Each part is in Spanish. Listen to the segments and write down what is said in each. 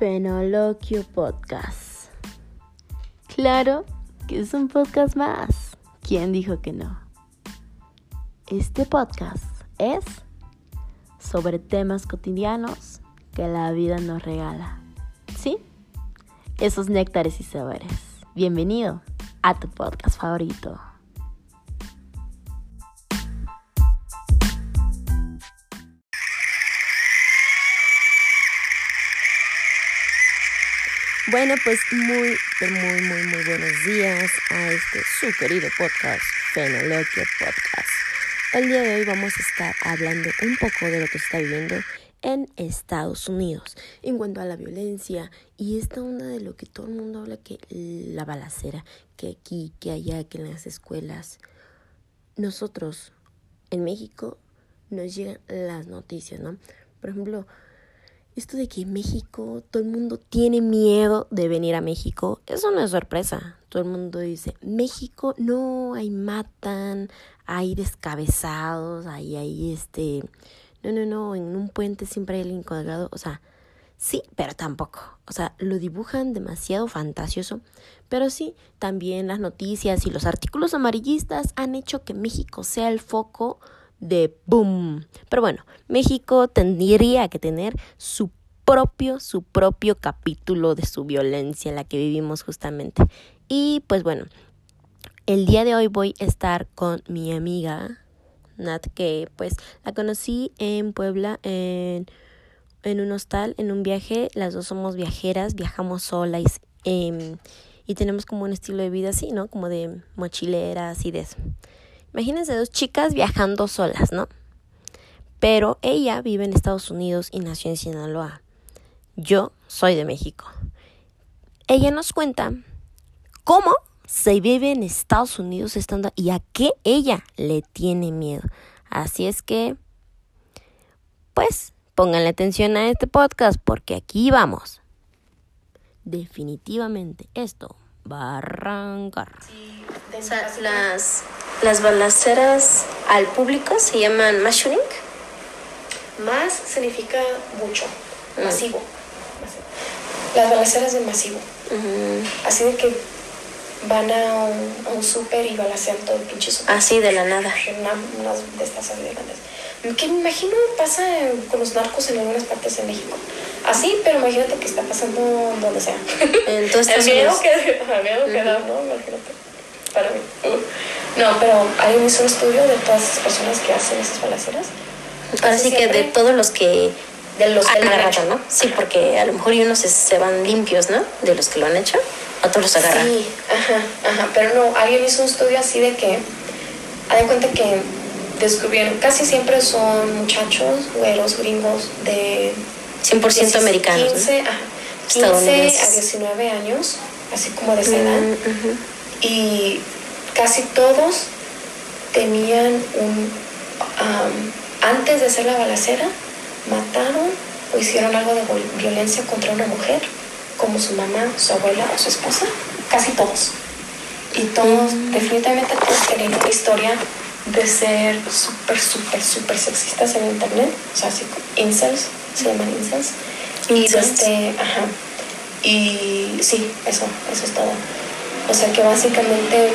Fenoloquio Podcast. Claro que es un podcast más. ¿Quién dijo que no? Este podcast es sobre temas cotidianos que la vida nos regala. ¿Sí? Esos néctares y sabores. Bienvenido a tu podcast favorito. Bueno, pues muy, muy, muy, muy buenos días a este su querido podcast, Fenoloquio Podcast. El día de hoy vamos a estar hablando un poco de lo que se está viviendo en Estados Unidos en cuanto a la violencia y esta onda de lo que todo el mundo habla que la balacera, que aquí, que allá, que en las escuelas. Nosotros en México nos llegan las noticias, ¿no? Por ejemplo, esto de que México, todo el mundo tiene miedo de venir a México, eso no es sorpresa. Todo el mundo dice, México, no, ahí matan, hay descabezados, ahí hay este... No, no, no, en un puente siempre hay alguien colgado, o sea, sí, pero tampoco. O sea, lo dibujan demasiado fantasioso, pero sí, también las noticias y los artículos amarillistas han hecho que México sea el foco de boom. Pero bueno, México tendría que tener su propio, su propio capítulo de su violencia, la que vivimos justamente. Y pues bueno, el día de hoy voy a estar con mi amiga Nat, que pues la conocí en Puebla, en, en un hostal, en un viaje. Las dos somos viajeras, viajamos solas em, y tenemos como un estilo de vida así, ¿no? Como de mochileras y de eso. Imagínense dos chicas viajando solas, ¿no? Pero ella vive en Estados Unidos y nació en Sinaloa. Yo soy de México. Ella nos cuenta cómo se vive en Estados Unidos estando y a qué ella le tiene miedo. Así es que, pues, pónganle atención a este podcast porque aquí vamos. Definitivamente esto va a arrancar. sea, las, las balaceras al público se llaman mass shooting. Más significa mucho, mm. masivo. Las balaceras de masivo. Así de que van a un, a un súper y balacean todo el pinche súper. Así de la nada. Una, unas de estas grandes. Que me imagino pasa con los narcos en algunas partes de México. Así, pero imagínate que está pasando donde sea. Entonces, el miedo que, el miedo que da, ¿no? Imagínate. Para mí. No, pero alguien hizo un estudio de todas esas personas que hacen esas balaceras. Ahora sí que de todos los que de los que lo han hecho, ¿no? Sí, porque a lo mejor unos se, se, van limpios, ¿no? De los que lo han hecho, otros los agarran. Sí, ajá, ajá, pero no, alguien hizo un estudio así de que, hay cuenta que descubrieron, casi siempre son muchachos, güeros, gringos de... 100% americanos. 15, ajá, 15 a 19 años, así como de esa edad. Y casi todos tenían un... antes de hacer la balacera, mataron o hicieron algo de violencia contra una mujer, como su mamá, su abuela o su esposa. Casi todos. Y todos, mm. definitivamente todos tenían una historia de ser súper, súper, súper sexistas en internet. O sea, así, incels, se llaman incels. Y este, ajá. Y sí, eso, eso es todo. O sea que básicamente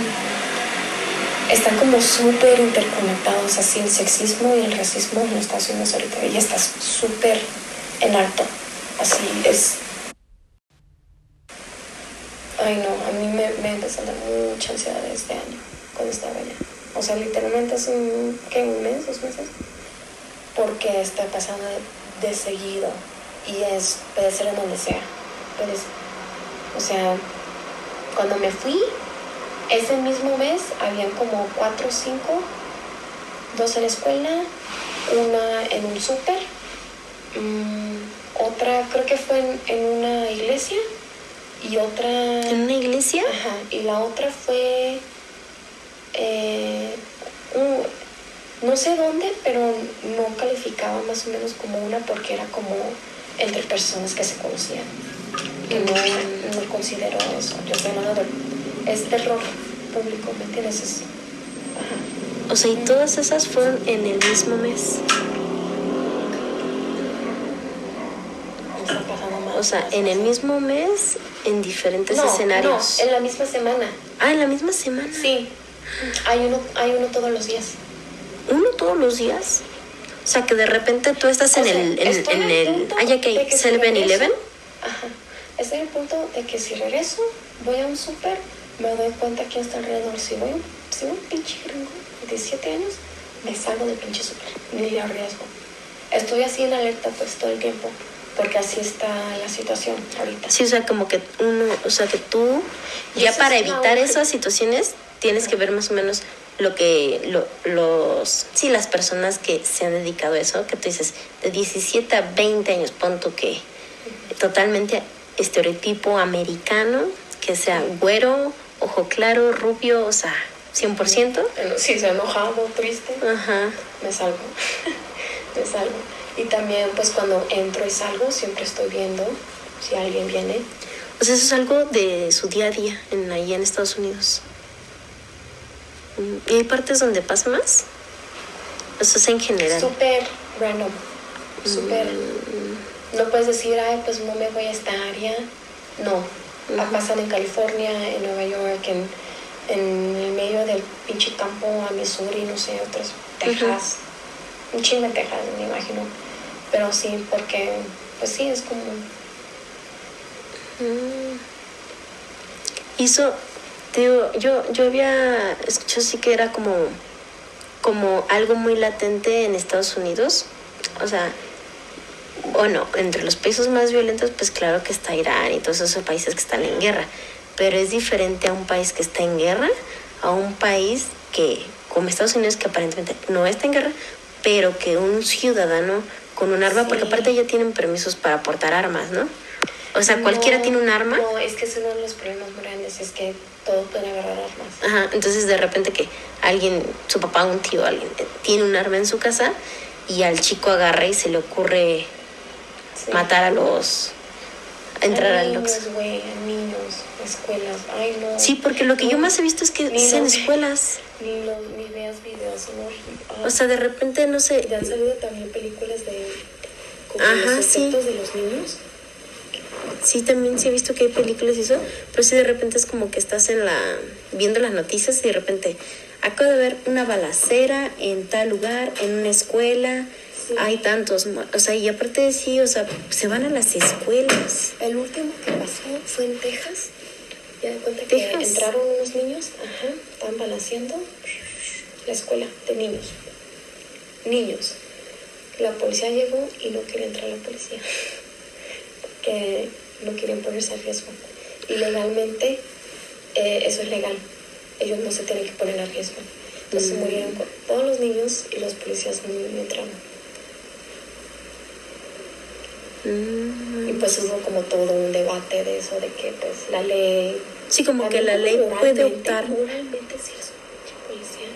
están como súper interconectados, así el sexismo y el racismo en Estados Unidos ahorita. Y está súper en alto. Así es. Ay no, a mí me, me dar mucha ansiedad este año cuando estaba allá. O sea, literalmente hace un, ¿qué? mes, dos meses. Porque está pasando de, seguido. Y es, puede ser en donde sea. Puede o sea, cuando me fui, ese mismo mes habían como cuatro o cinco, dos en la escuela, una en un súper, um, otra creo que fue en, en, una iglesia y otra... ¿En una iglesia? Ajá, y la otra fue... Eh, un, no sé dónde, pero no calificaba más o menos como una porque era como entre personas que se conocían. Que no, no considero eso. Yo estoy hablando de es terror público, ¿me entiendes? Es. O sea, y todas esas fueron en el mismo mes. sea, en el mismo mes, en diferentes no, escenarios. No, en la misma semana. Ah, en la misma semana. Sí. Hay uno, hay uno todos los días. ¿Uno todos los días? O sea, que de repente tú estás O en sea, el... En, en el hay que si 7-Eleven. regreso- Ajá. Estoy al punto de que si regreso, voy a un súper, me doy cuenta quién está alrededor. Si voy, si voy un pinche gringo de 17 años, me salgo del pinche súper, ni le arriesgo. Estoy así en alerta pues todo el tiempo, porque así está la situación ahorita. Sí, o sea, como que uno, o sea, que tú, ya eso para es evitar esas situaciones, tienes que ver más o menos lo que lo- los, sí, las personas que se han dedicado a eso, que tú dices, de 17 a 20 años, pon tú que totalmente estereotipo americano, que sea güero, ojo claro, rubio, o sea, 100%. Pero Si se enojado, triste, Ajá. me salgo. me salgo. Y también pues cuando entro y salgo, siempre estoy viendo si alguien viene. O sea, eso es algo de su día a día en, ahí en Estados Unidos. Mm, ¿Y hay partes donde pasa más? Eso es en general. Súper random. Súper. No puedes decir, ay, pues no me voy a esta área. No. Ah, Pasan en California, en Nueva York, en, en el medio del pinche campo a Missouri, no sé, otros. Texas. Un chingo de Texas, me imagino. Pero sí, porque, pues sí, es como. Hizo, te digo, yo, yo había escuchado sí que era como, como algo muy latente en Estados Unidos. O sea, bueno, entre los países más violentos, pues claro que está Irán y todos esos países que están en guerra. Pero es diferente a un país que está en guerra, a un país que, como Estados Unidos, que aparentemente no está en guerra, pero que un ciudadano con un arma, porque aparte ya tienen permisos para portar armas, ¿no? O sea, cualquiera No, tiene un arma. No, es que es uno de los problemas más grandes, es que todos pueden agarrar armas. Ajá, entonces de repente que alguien, su papá, un tío, alguien tiene un arma en su casa y al chico agarra y se le ocurre Sí. matar a los... entrar a niños, güey, a niños, escuelas. Ay, no. Sí, porque lo que yo más he visto es que es en escuelas. Ni, lo, ni veas videos. O sea, de repente, no sé... Ya han salido también películas de como Ajá, los sí. de los niños. Sí, también sí he visto que hay películas y eso, pero sí de repente es como que estás en la viendo las noticias y de repente acabo de ver una balacera en tal lugar, en una escuela, Sí. hay tantos, o sea, y aparte de sí, o sea, se van a las escuelas. El último que pasó fue en Texas. Ya de cuenta que Texas. entraron unos niños, ajá, estaban balanceando la escuela de niños. Niños. La policía llegó y no quería entrar la policía. Porque no querían ponerse a riesgo. Y legalmente, eh, eso es legal. Ellos no se tienen que poner a riesgo. Entonces Mm. murieron con todos los niños y los policías no entraron. Mm. Y pues hubo como todo un debate de eso, de que pues la ley... Sí, como que la ley puede optar. Moralmente, si eres policía,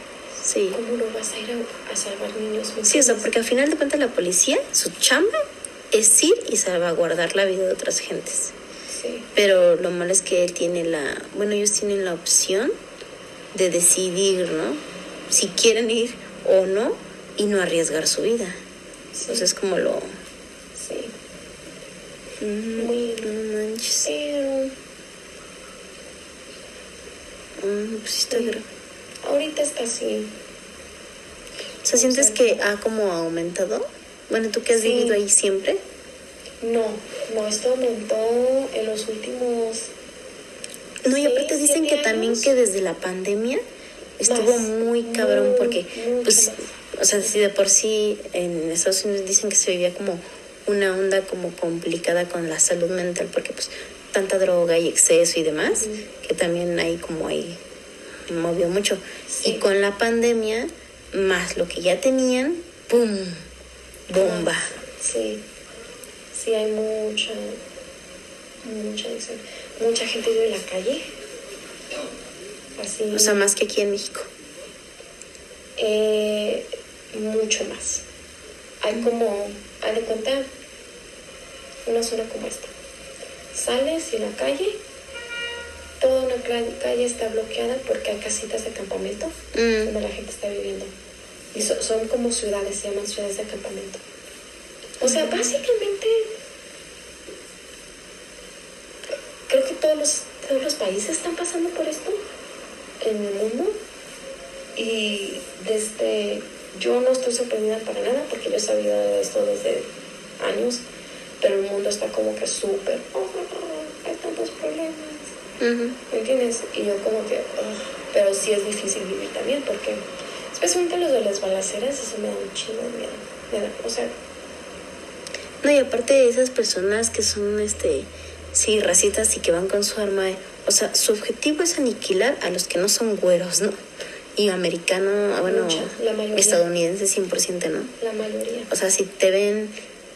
Sí. ¿cómo no vas a ir a, a salvar niños? ¿Me Sí, o sea, entiendes? porque al final de cuentas la policía, su chamba es ir y salvaguardar la vida de otras gentes. Sí, Pero lo malo es que él tiene la, bueno, ellos tienen la opción de decidir, ¿no? Si quieren ir o no y no arriesgar su vida. sí, Entonces es como lo... Muy-. Pero Mm, pues está grave. ahorita está así. O sea, ¿sientes que ha como aumentado? Bueno, tú que has Sí. vivido ahí siempre. No, no, esto aumentó en los últimos... No, y aparte dicen que también que desde la pandemia estuvo Más, muy cabrón muy, porque, pues, más. o sea, si de por sí en Estados Unidos dicen que se vivía como una onda como complicada con la salud mental porque pues tanta droga y exceso y demás, que también ahí como ahí movió mucho. Sí. Y con la pandemia, más lo que ya tenían, ¡pum! Bomba. Sí, sí hay mucha, mucha adicción. Mucha gente vive en la calle. Así. O sea, más que aquí en México. eh, mucho más. Hay como, haz de cuenta, una zona como esta. Sales y la calle, toda una calle está bloqueada porque hay casitas de campamento Mm. donde la gente está viviendo. Y so- son como ciudades, se llaman ciudades de campamento. O sea, básicamente países están pasando por esto en el mundo y desde yo no estoy sorprendida para nada porque yo he sabido de esto desde años, pero el mundo está como que súper, oh, hay tantos problemas, ¿me entiendes? Y yo como que, pero sí es difícil vivir también porque, especialmente los de las balaceras, eso me da un chingo de miedo, o sea... No, y aparte de esas personas que son, este, sí, racitas y que van con su arma, o sea, su objetivo es aniquilar a los que no son güeros, ¿no? Y americano, bueno, estadounidense 100%, ¿no? La mayoría. O sea, si te ven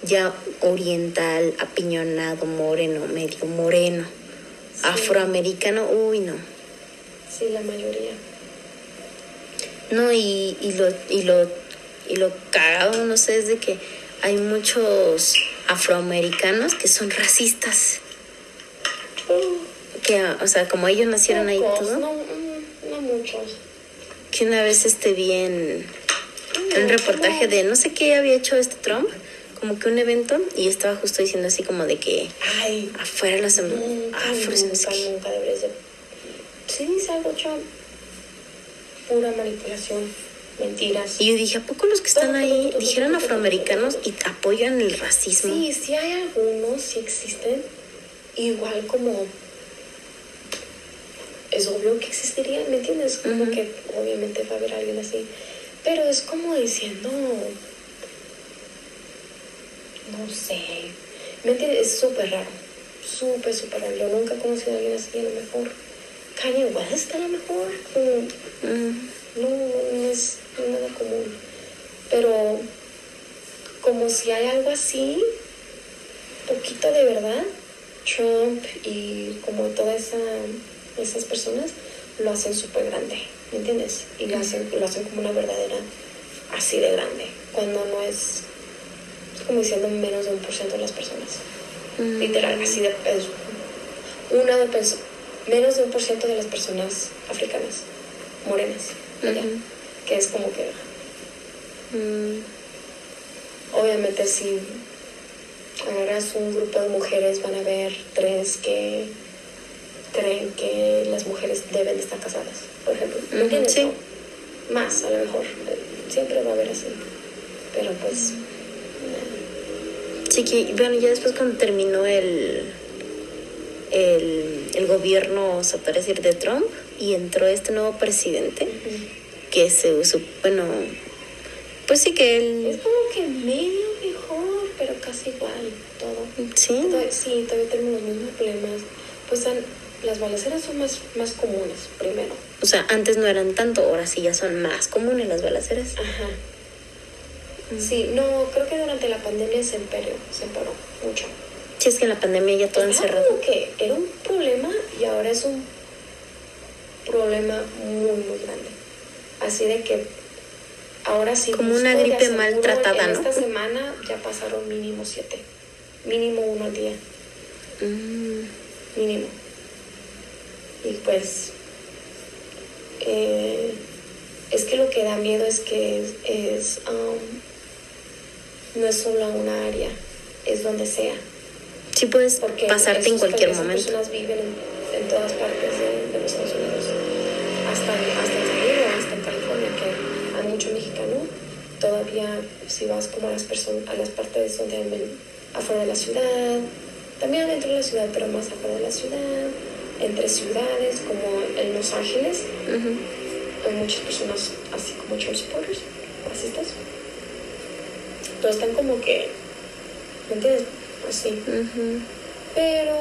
ya oriental, apiñonado, moreno, medio moreno, afroamericano, uy, no. Sí, la mayoría. No, y, y, lo, y, lo, y lo cagado, no sé, es de que hay muchos afroamericanos que son racistas. Que, o sea, como ellos nacieron ahí todo. No, mm, no muchos. Que una vez este vi en, un reportaje de no sé qué había hecho este Trump, como que un evento, y estaba justo diciendo así como de que Ay, afuera los nunca, afros. Nunca, nunca deberías de... Sí, dice algo Trump. Pura manipulación mentiras. Y yo dije, ¿a poco los que están ahí dijeron afroamericanos y apoyan el racismo? Sí, sí hay algunos, sí existen. Igual como es obvio que existiría, ¿me entiendes? Como que obviamente va a haber alguien así. Pero es como diciendo, no sé, ¿me entiendes? Es súper raro, súper, súper raro. Yo nunca he conocido a alguien así, a lo mejor. Kanye West, a lo mejor. No, no es nada común. Pero como si hay algo así, poquito de verdad, Trump y como toda esa esas personas lo hacen súper grande, ¿me entiendes? Y lo hacen, lo hacen como una verdadera así de grande, cuando no es, como diciendo menos de un por ciento de las personas. Mm. Literal, así de, es una de menos de un por ciento de las personas africanas, morenas, que es como que... Mm. Obviamente si agarras un grupo de mujeres van a haber tres que creen que las mujeres deben estar casadas, por ejemplo. ¿Me Sí. Más, a lo mejor. Siempre va a haber así. Pero pues... Sí, que, bueno, ya después cuando terminó el, el, el gobierno, se puede decir, de Trump, y entró este nuevo presidente, que se usó, bueno, pues sí que él... Es como que medio mejor, pero casi igual todo. Sí. sí, todavía tenemos los mismos problemas. Pues han, las balaceras son más, más comunes, primero. O sea, antes no eran tanto, ahora sí ya son más comunes las balaceras. Ajá. Sí, no, creo que durante la pandemia se empeoró, se empeoró mucho. Sí, es que en la pandemia ya todo encerrado. Como que era un problema y ahora es un problema muy, muy grande. Así de que ahora sí. Como una gripe maltratada, ¿no? Esta semana ya pasaron mínimo siete. Mínimo uno al día. Mm. Mínimo. Y pues eh, es que lo que da miedo es que es, um, no es solo una área, es donde sea. Sí puedes pasarte en cualquier momento. Las personas viven en, todas partes de, los Estados Unidos, hasta, hasta en hasta en California, que hay mucho mexicano. Todavía si vas como a las, personas, a las partes donde hay afuera de la ciudad, también dentro de la ciudad, pero más afuera de la ciudad entre ciudades como en Los Ángeles. Hay muchas personas así como Trump supporters, racistas. Pero están como que, ¿me entiendes? Así. Pero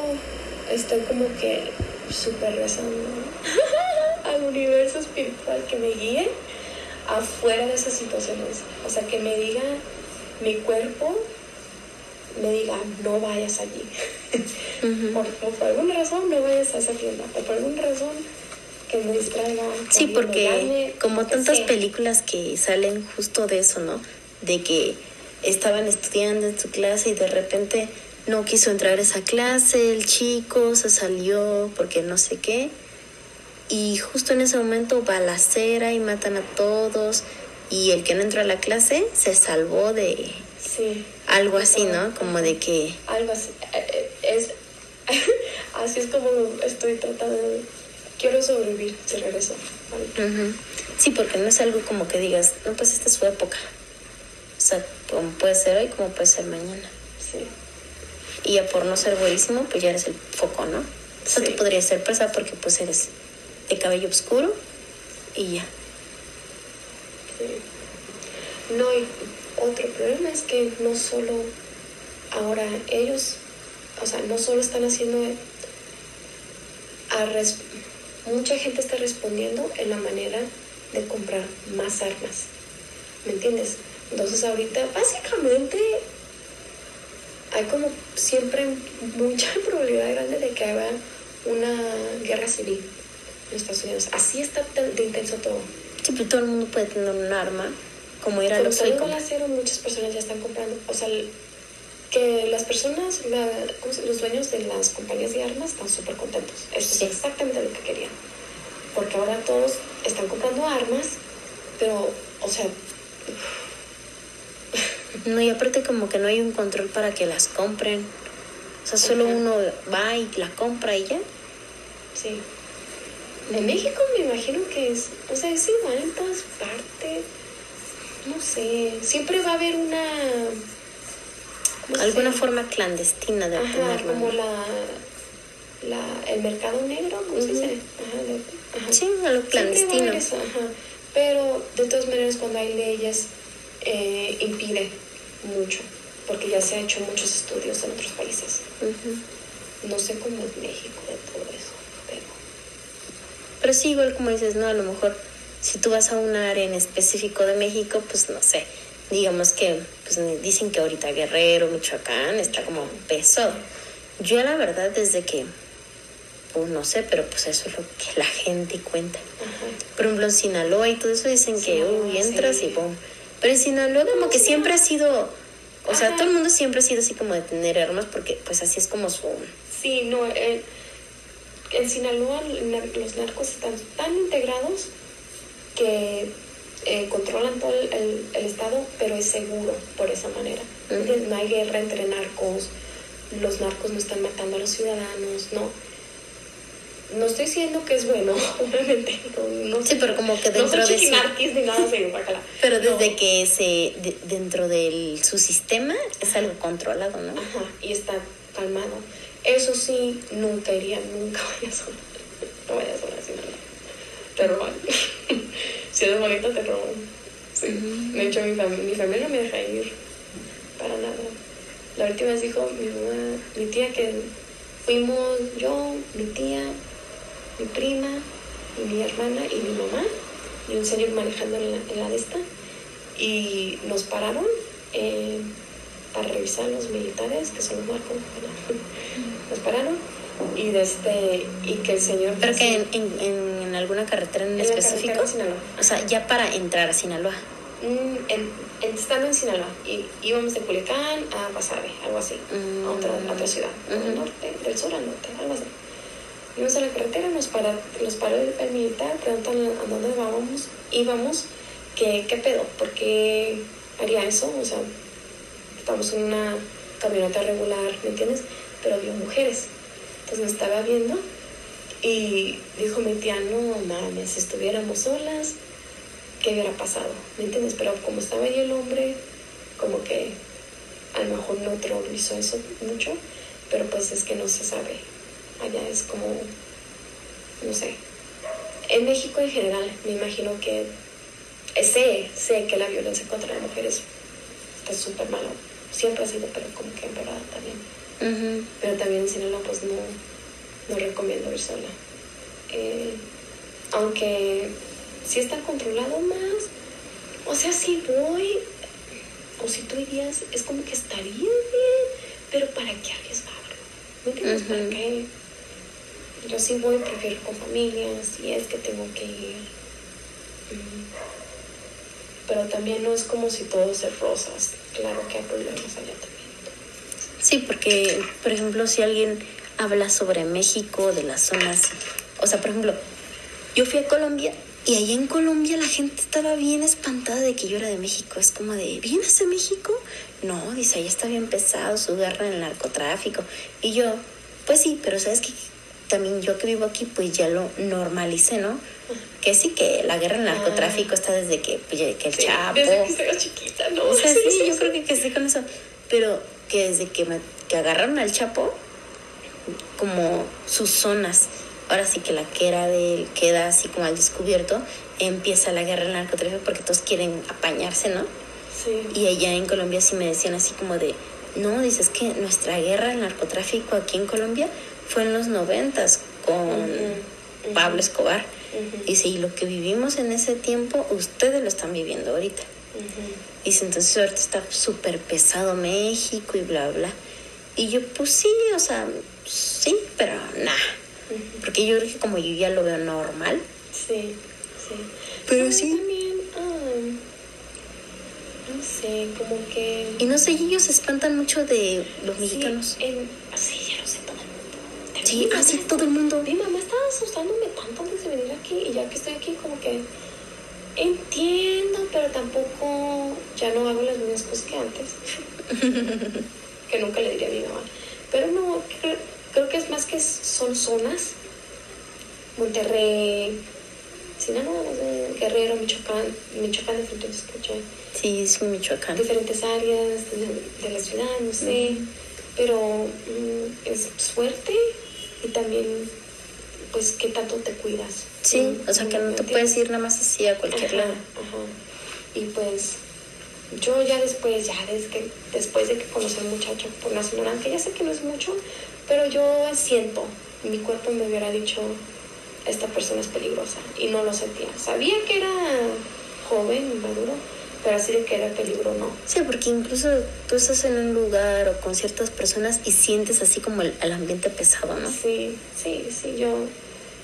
estoy como que súper rezando al universo espiritual que me guíe afuera de esas situaciones. O sea, que me diga mi cuerpo me diga, no vayas allí. por, alguna razón no vayas a esa tienda. O por alguna razón que me distraiga. Sí, porque como tantas películas que salen justo de eso, ¿no? De que estaban estudiando en su clase y de repente no quiso entrar a esa clase, el chico se salió porque no sé qué. Y justo en ese momento balacera y matan a todos. Y el que no entró a la clase se salvó de, Sí. Algo así, ¿no? Como de que... Algo así. Eh, es, así es como estoy tratando de... Quiero sobrevivir si regreso. Sí, porque no es algo como que digas, no, pues esta es su época. O sea, como puede ser hoy, como puede ser mañana. Sí. Y ya por no ser buenísimo, pues ya eres el foco, ¿no? O sea, tú podrías ser presa porque pues eres de cabello oscuro y ya. Sí. No, y otro problema es que no solo ahora ellos, o sea, no solo están haciendo a mucha gente está respondiendo en la manera de comprar más armas. ¿Me entiendes? Entonces ahorita básicamente hay como siempre mucha probabilidad grande de que haya una guerra civil en Estados Unidos. Así está de intenso todo. Sí, pero todo el mundo puede tener un arma, como era lo que acero, muchas personas ya están comprando. O sea, que las personas, los dueños de las compañías de armas están súper contentos. Eso es exactamente lo que querían. Porque ahora todos están comprando armas, pero, o sea... No, y aparte como que no hay un control para que las compren. O sea, solo uno va y la compra y ya. Sí. En México me imagino que es, o sea, es igual en todas partes. No sé, siempre va a haber una... Alguna forma clandestina de Ajá, como la, la, el mercado negro, ¿cómo se dice? Ajá, Sí, algo clandestino. Pero de todas maneras cuando hay leyes eh, impide mucho, porque ya se han hecho muchos estudios en otros países. No sé cómo es México de todo eso, pero... Pero sí, igual como dices, ¿no? A lo mejor si tú vas a un área en específico de México, pues no sé, digamos que pues, dicen que ahorita Guerrero, Michoacán está como pesado. Yo la verdad desde que, pues no sé, pero pues eso es lo que la gente cuenta. Por ejemplo, en Sinaloa y todo eso dicen que, uy, entras y pum. Pero en Sinaloa como que siempre ha sido, o sea, todo el mundo siempre ha sido así como de tener armas porque pues así es como su... Sí, no, eh, en Sinaloa los narcos están tan integrados que eh, controlan todo el, estado, pero es seguro por esa manera. No hay guerra entre narcos, los narcos no están matando a los ciudadanos, no. No estoy diciendo que es bueno, obviamente. No, sí, pero como que dentro no de su... ni nada Pero desde que se dentro de su sistema es algo controlado, ¿no? Ajá, y está calmado. Eso sí, nunca iría, nunca vaya sola. No vaya sola, así nada. Pero bueno. si eres bonita te roban. Sí. De hecho, mi, mi familia no me deja ir para nada. La última vez dijo mi mamá, mi tía que fuimos yo, mi tía, mi prima y mi hermana y mi mamá y un señor manejando en la, en la de esta y nos pararon eh, para revisar los militares que son los marcos. nos pararon y este y que el señor pero que en, en, en, alguna carretera en, específico o sea ya para entrar a Sinaloa. Mm, en, estando en Sinaloa y íbamos de Culiacán a Guasave algo así a, otra, a otra ciudad del norte del sur al norte algo así íbamos a la carretera nos para, nos paró el, militar preguntan a dónde vamos íbamos qué qué pedo por qué haría eso o sea estamos en una camioneta regular ¿me entiendes? pero vio mujeres pues me estaba viendo y dijo mi tía, no mames, si estuviéramos solas, ¿qué hubiera pasado? ¿Me entiendes? Pero como estaba ahí el hombre, como que a lo mejor no hizo eso mucho, pero pues es que no se sabe. Allá es como, no sé. En México en general, me imagino que sé, sé que la violencia contra las mujeres está súper malo. Siempre ha sido, pero como que verdad también. Pero también en Sinaloa pues no, no recomiendo ir sola. Eh, aunque si está controlado más, o sea, si voy, o si tú irías, es como que estaría bien, pero ¿para qué arriesgar? ¿Me entiendes? ¿Para qué? Yo sí voy, prefiero con familia, si es que tengo que ir. Mm. Pero también no es como si todo es rosas. Claro que hay problemas allá también. Sí, porque, por ejemplo, si alguien habla sobre México, de las zonas, o sea, por ejemplo, yo fui a Colombia y allá en Colombia la gente estaba bien espantada de que yo era de México. Es como de, ¿vienes de México? No, dice, ahí está bien pesado su guerra en el narcotráfico. Y yo, Pues sí, pero sabes que también yo que vivo aquí, pues ya lo normalicé, ¿no? Que sí, que la guerra del narcotráfico está desde que, pues, que el Sí, Chapo. Desde que era chiquita, ¿no? O sea, Sí, sí, yo creo que, que sí con eso. Pero que desde que, me- que agarraron al Chapo, como sus zonas, ahora sí que la que era de queda así como al descubierto, empieza la guerra del narcotráfico porque todos quieren apañarse, ¿no? Sí. Y allá en Colombia sí me decían así como de, no, dices que nuestra guerra del narcotráfico aquí en Colombia fue en los noventas con. Pablo Escobar. Ujú, Dice, y lo que vivimos en ese tiempo, ustedes lo están viviendo ahorita. ujú. Dice, entonces ahorita está súper pesado México y bla, bla. Y yo, pues sí, o sea, sí, pero nada. Porque yo creo que como yo ya lo veo normal. Sí, sí. Pero Ay, sí. También, no sé, como que... Y no sé, ellos se espantan mucho de los Sí, mexicanos. en- sí, ya lo sé todo el mundo. Sí, así todo el mundo. Mi mamá estaba asustándome tanto antes de venir aquí y ya que estoy aquí como que entiendo, pero tampoco ya no hago las mismas cosas que antes. que nunca le diría a mi mamá. Pero no, creo, creo que es más que son zonas. Monterrey, Sinaloa, Guerrero, Michoacán, Michoacán de frente Sí, es un Michoacán. diferentes áreas de, de la ciudad, no sé, pero mm, es suerte y también pues qué tanto te cuidas. Sí, Mm, o sea que no te puedes ir nada más así a cualquier Ajá, lado. ajá. Y pues yo ya después, ya desde que, después de que conocí al muchacho por la señora, que ya sé que no es mucho, pero yo siento, mi cuerpo me hubiera dicho, esta persona es peligrosa y no lo sentía. Sabía que era joven, maduro, pero así de que era peligro no. Sí, porque incluso tú estás en un lugar o con ciertas personas y sientes así como el, el ambiente pesado, ¿no? Sí, sí, sí, yo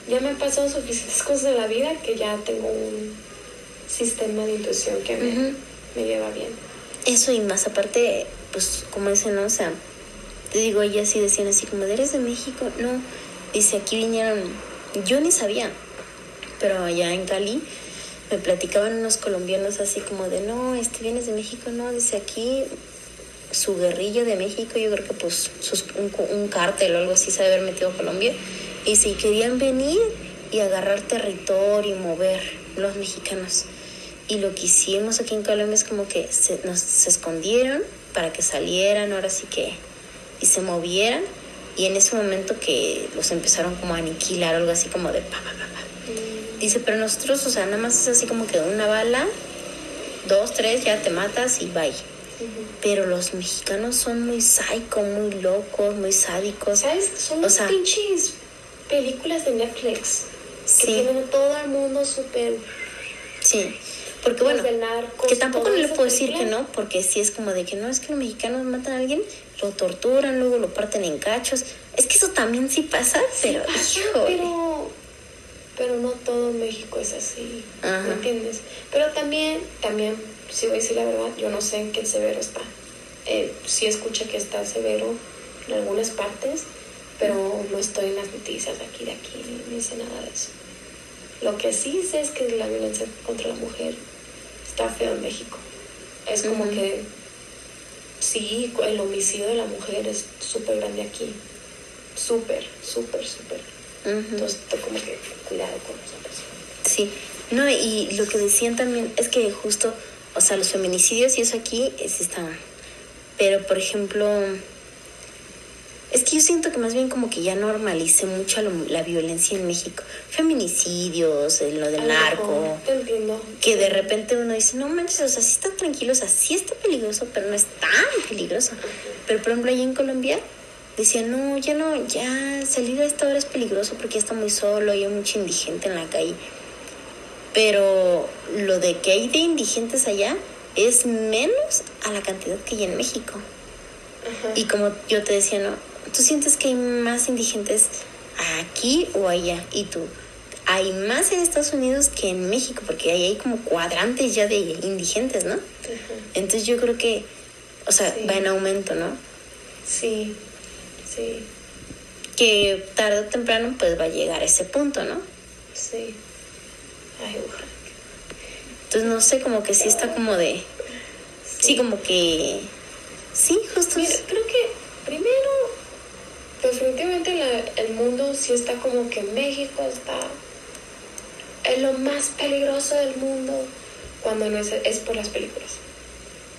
ya me han pasado suficientes cosas en la vida que ya tengo un sistema de intuición que me, Ujú. me lleva bien. Eso y más aparte, pues como dicen, ¿no? O sea, te digo, ellas sí decían así como, ¿eres de México? No, dice, aquí vinieron, yo ni sabía, pero allá en Cali me platicaban unos colombianos así como de, no, este vienes de México, no, dice aquí su guerrilla de México, yo creo que pues un, un cártel o algo así se debe haber metido a Colombia, y si querían venir y agarrar territorio y mover los mexicanos. Y lo que hicimos aquí en Colombia es como que nos, se escondieron para que salieran, ahora sí que, y se movieran. Y en ese momento que los empezaron como a aniquilar, algo así como de pa, pa, pa, pa. Dice, pero nosotros, o sea, nada más es así como que una bala, dos, tres, ya te matas y bye. Pero los mexicanos son muy psycho, muy locos, muy sádicos. ¿Sabes? Son O las sea- pinches películas de Netflix que Sí, tienen a todo el mundo súper... sí. Porque bueno, narcos, que tampoco le puedo decir que no, porque sí es como de que no, es que los mexicanos matan a alguien, lo torturan, luego lo parten en cachos. Es que eso también sí pasa, pero, Pasa, pero, pero no todo México es así, Ajá. ¿me entiendes? Pero también, también, si voy a decir la verdad, yo no sé en qué severo está. Eh, sí escuché que está severo en algunas partes, pero no estoy en las noticias de aquí, de aquí, ni, ni sé nada de eso. Lo que sí sé es que la violencia contra la mujer está feo en México. Es como que sí, el homicidio de la mujer es súper grande aquí. Súper, súper, súper. Entonces, como que cuidado con nosotros. Sí, no, y lo que decían también es que justo, o sea, los feminicidios y eso aquí sí está mal. Pero, por ejemplo, es que yo siento que más bien como que ya normalicé mucho lo- la violencia en México. Feminicidios, lo del narco. Que de repente uno dice, no manches, o sea, sí está tranquilo, o sea, sí está peligroso, pero no es tan peligroso. Pero por ejemplo, ahí en Colombia decían, no, ya no, ya salir a esta hora es peligroso porque ya está muy solo, y hay mucho indigente en la calle. Pero lo de que hay de indigentes allá es menos a la cantidad que hay en México. Ajá. Y como yo te decía, ¿no? ¿Tú sientes que hay más indigentes aquí o allá? Y tú, hay más en Estados Unidos que en México, porque ahí hay como cuadrantes ya de indigentes, ¿no? Ajá. Entonces yo creo que, o sea, Sí. va en aumento, ¿no? Sí, sí, Que tarde o temprano pues va a llegar a ese punto, ¿no? sí. Ay, ojalá. Entonces no sé, como que sí está como de... Sí, como que... Sí, justo... Mira, es- creo que primero, definitivamente la- el mundo sí está como que México está en lo más peligroso del mundo cuando no es, es por las películas.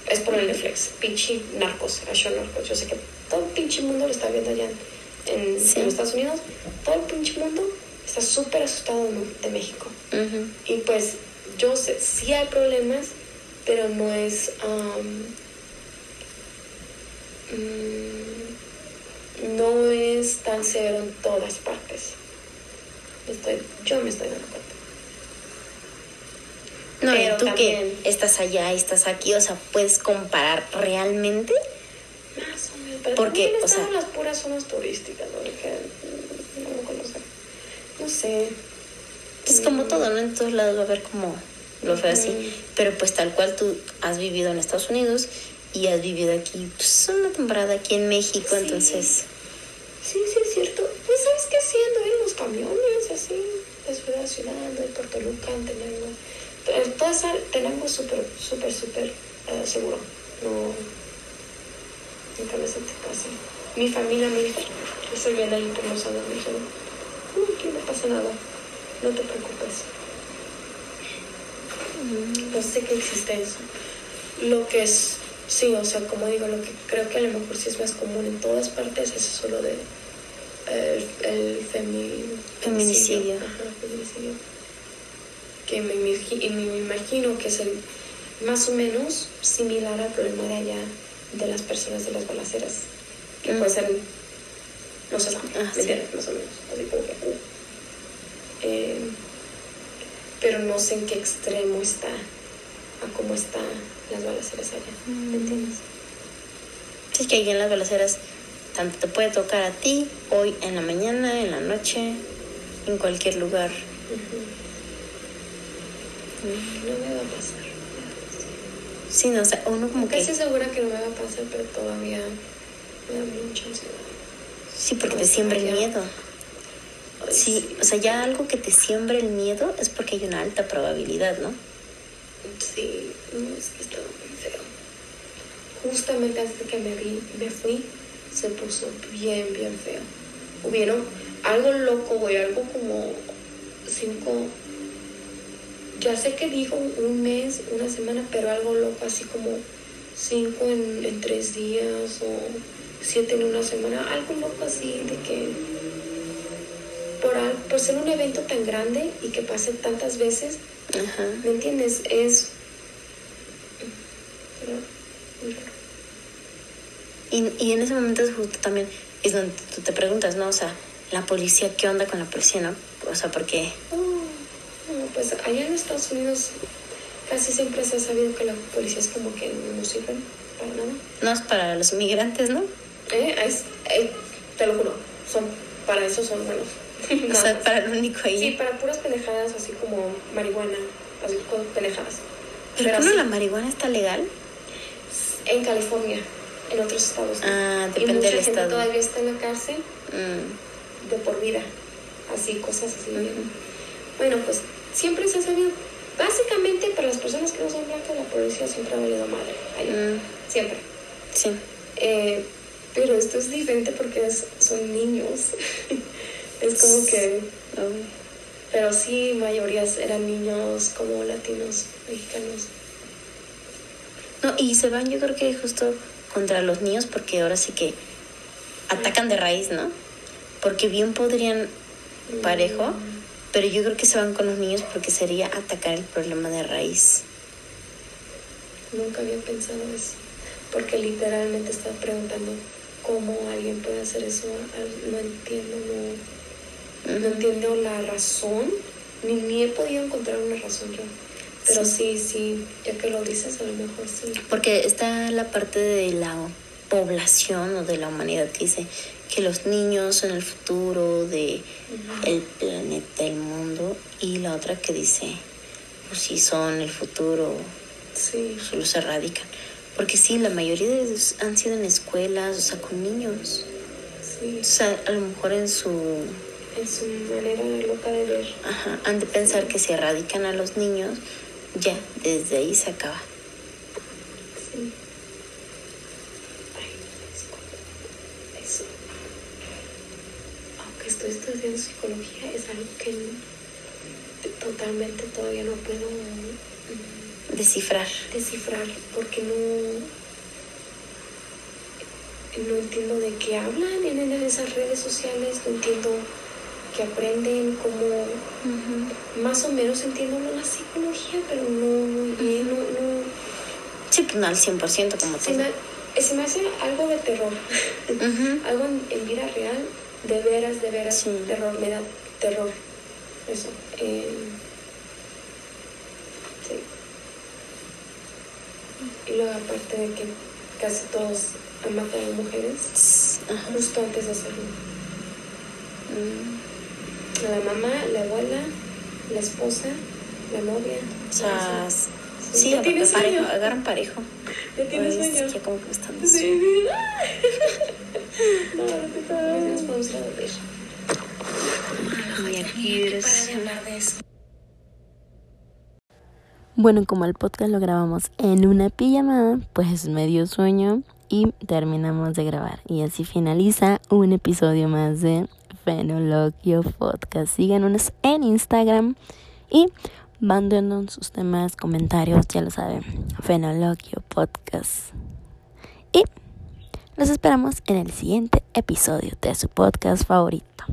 Es por el Netflix. Pinche narcos, a show narcos. Yo sé que todo el pinche mundo lo está viendo allá en, en Sí. los Estados Unidos. Todo el pinche mundo está súper asustado ¿no? de México. Y pues yo sé, sí hay problemas, pero no es... um, mm, no es tan severo en todas partes. Estoy, yo me estoy dando cuenta. No, Pero tú también- que estás allá y estás aquí, o sea, puedes comparar realmente. Más o menos. Pero Porque, o sea- las puras zonas turísticas, ¿no? Que no conocen. No sé. Pues como todo, ¿no? En todos lados va a haber como lo feo así. Pero pues tal cual tú has vivido en Estados Unidos y has vivido aquí, pues una temporada aquí en México, Sí. entonces... Sí, sí, es cierto. Pues, ¿sabes qué haciendo en los camiones, así, de ciudad a ciudad, de Puerto Lucan, tenemos... eh, Toda esa tenemos súper, súper, súper eh, seguro. No... Nunca me sentí pase. Mi familia me dijo, estoy bien ahí años, me dijeron, "No, aquí no pasa nada, no te preocupes. No sé que existe eso. Lo que es, sí, o sea, como digo, lo que creo que a lo mejor sí es más común en todas partes es eso lo de eh, el femi- Feminicidio. Ajá, feminicidio. Que me, me imagino que es el más o menos similar al problema de allá de las personas de las balaceras. Que Mm. puede ser, no sé, Ah, ¿me sí. Más o menos. Así como que, uh. Eh, pero no sé en qué extremo está, a cómo están las balaceras allá. ¿Me entiendes? Sí, que aquí en las balaceras tanto te puede tocar a ti, hoy en la mañana, en la noche, en cualquier lugar. No me va a pasar. Sí, no, o sea, uno como que... Casi segura que no me va a pasar, pero todavía me da mucha ansiedad. Sí, porque te Pues, siembra el miedo. Ay, Sí, o sea, ya algo que te siembra el miedo es porque hay una alta probabilidad, ¿no? Sí, no, es que estaba muy feo. Justamente de que me, vi, me fui, se puso bien, bien feo. Hubieron algo loco, güey, algo como cinco. Ya sé que dijo un mes, una semana, pero algo loco, así como cinco en, en tres días o siete en una semana, algo loco así de que por, al- por ser un evento tan grande y que pase tantas veces, Ajá. ¿Me entiendes? Es. Pero, muy raro. Y, y en ese momento es justo también es donde tú te preguntas, ¿no? O sea, la policía, ¿qué onda con la policía, no? O sea, porque... Oh, no, pues allá en Estados Unidos casi siempre se ha sabido que la policía es como que no sirven para nada. No es para los inmigrantes, ¿no? Eh, es- eh, te lo juro, son, para eso son buenos. O sea, para lo único ahí. Sí, para puras pendejadas, así como marihuana, así cosas pendejadas. ¿Pero Pero no la marihuana está legal? en California, en otros estados. ¿no? Ah, y depende mucha del gente estado. todavía está en la cárcel Mm, de por vida. Así, cosas así. Ujú. Bueno, pues siempre se ha sabido. Básicamente, para las personas que no son blancas, la policía siempre ha valido madre. Allá. mm, Siempre. sí. Eh, pero esto es diferente porque es- son niños. es como que. Pero sí, mayorías eran niños como latinos, mexicanos. No, y se van yo creo que justo contra los niños porque ahora sí que atacan de raíz, ¿no? Porque bien podrían parejo, pero yo creo que se van con los niños porque sería atacar el problema de raíz. Nunca había pensado eso. Porque literalmente estaba preguntando cómo alguien puede hacer eso. No entiendo, no, no entiendo la razón. Ni, ni he podido encontrar una razón yo. Pero sí, sí, ya que lo dices, a lo mejor sí. Porque está la parte de la población o de la humanidad que dice que los niños son el futuro de el planeta, el mundo, y la otra que dice, pues si son el futuro, Sí, pues los erradican. Porque sí, la mayoría de ellos han sido en escuelas, o sea, con niños. sí. O sea, a lo mejor en su... En su manera loca de ver. Ajá, han de pensar que si erradican a los niños, ya, desde ahí se acaba. Sí. Ay, disculpa. Eso. Psicología es algo que totalmente todavía no puedo mm, descifrar. Descifrar, porque no, no entiendo de qué hablan en esas redes sociales, no entiendo que aprenden como más o menos entiendo la psicología, pero no bien, no, no. Sí, pues no al 100% como se Me, se me hace algo de terror, algo en, vida real, de veras, de veras, terror, me da terror, eso. Eh, sí. Y luego aparte de que casi todos han matado a mujeres justo antes de hacerlo. Mm la mamá, la abuela, la esposa, la novia. O sea, sí, ¿Ya tienes parejo, agarran parejo. Ya tienes sueño. Como que están sí. Bueno, como el podcast lo grabamos en una pijamada, pues me dio sueño y terminamos de grabar. Y así finaliza un episodio más de Fenologio Podcast. Síganos en Instagram y mándenos sus temas, comentarios, ya lo saben. Fenologio Podcast. Y los esperamos en el siguiente episodio de su podcast favorito.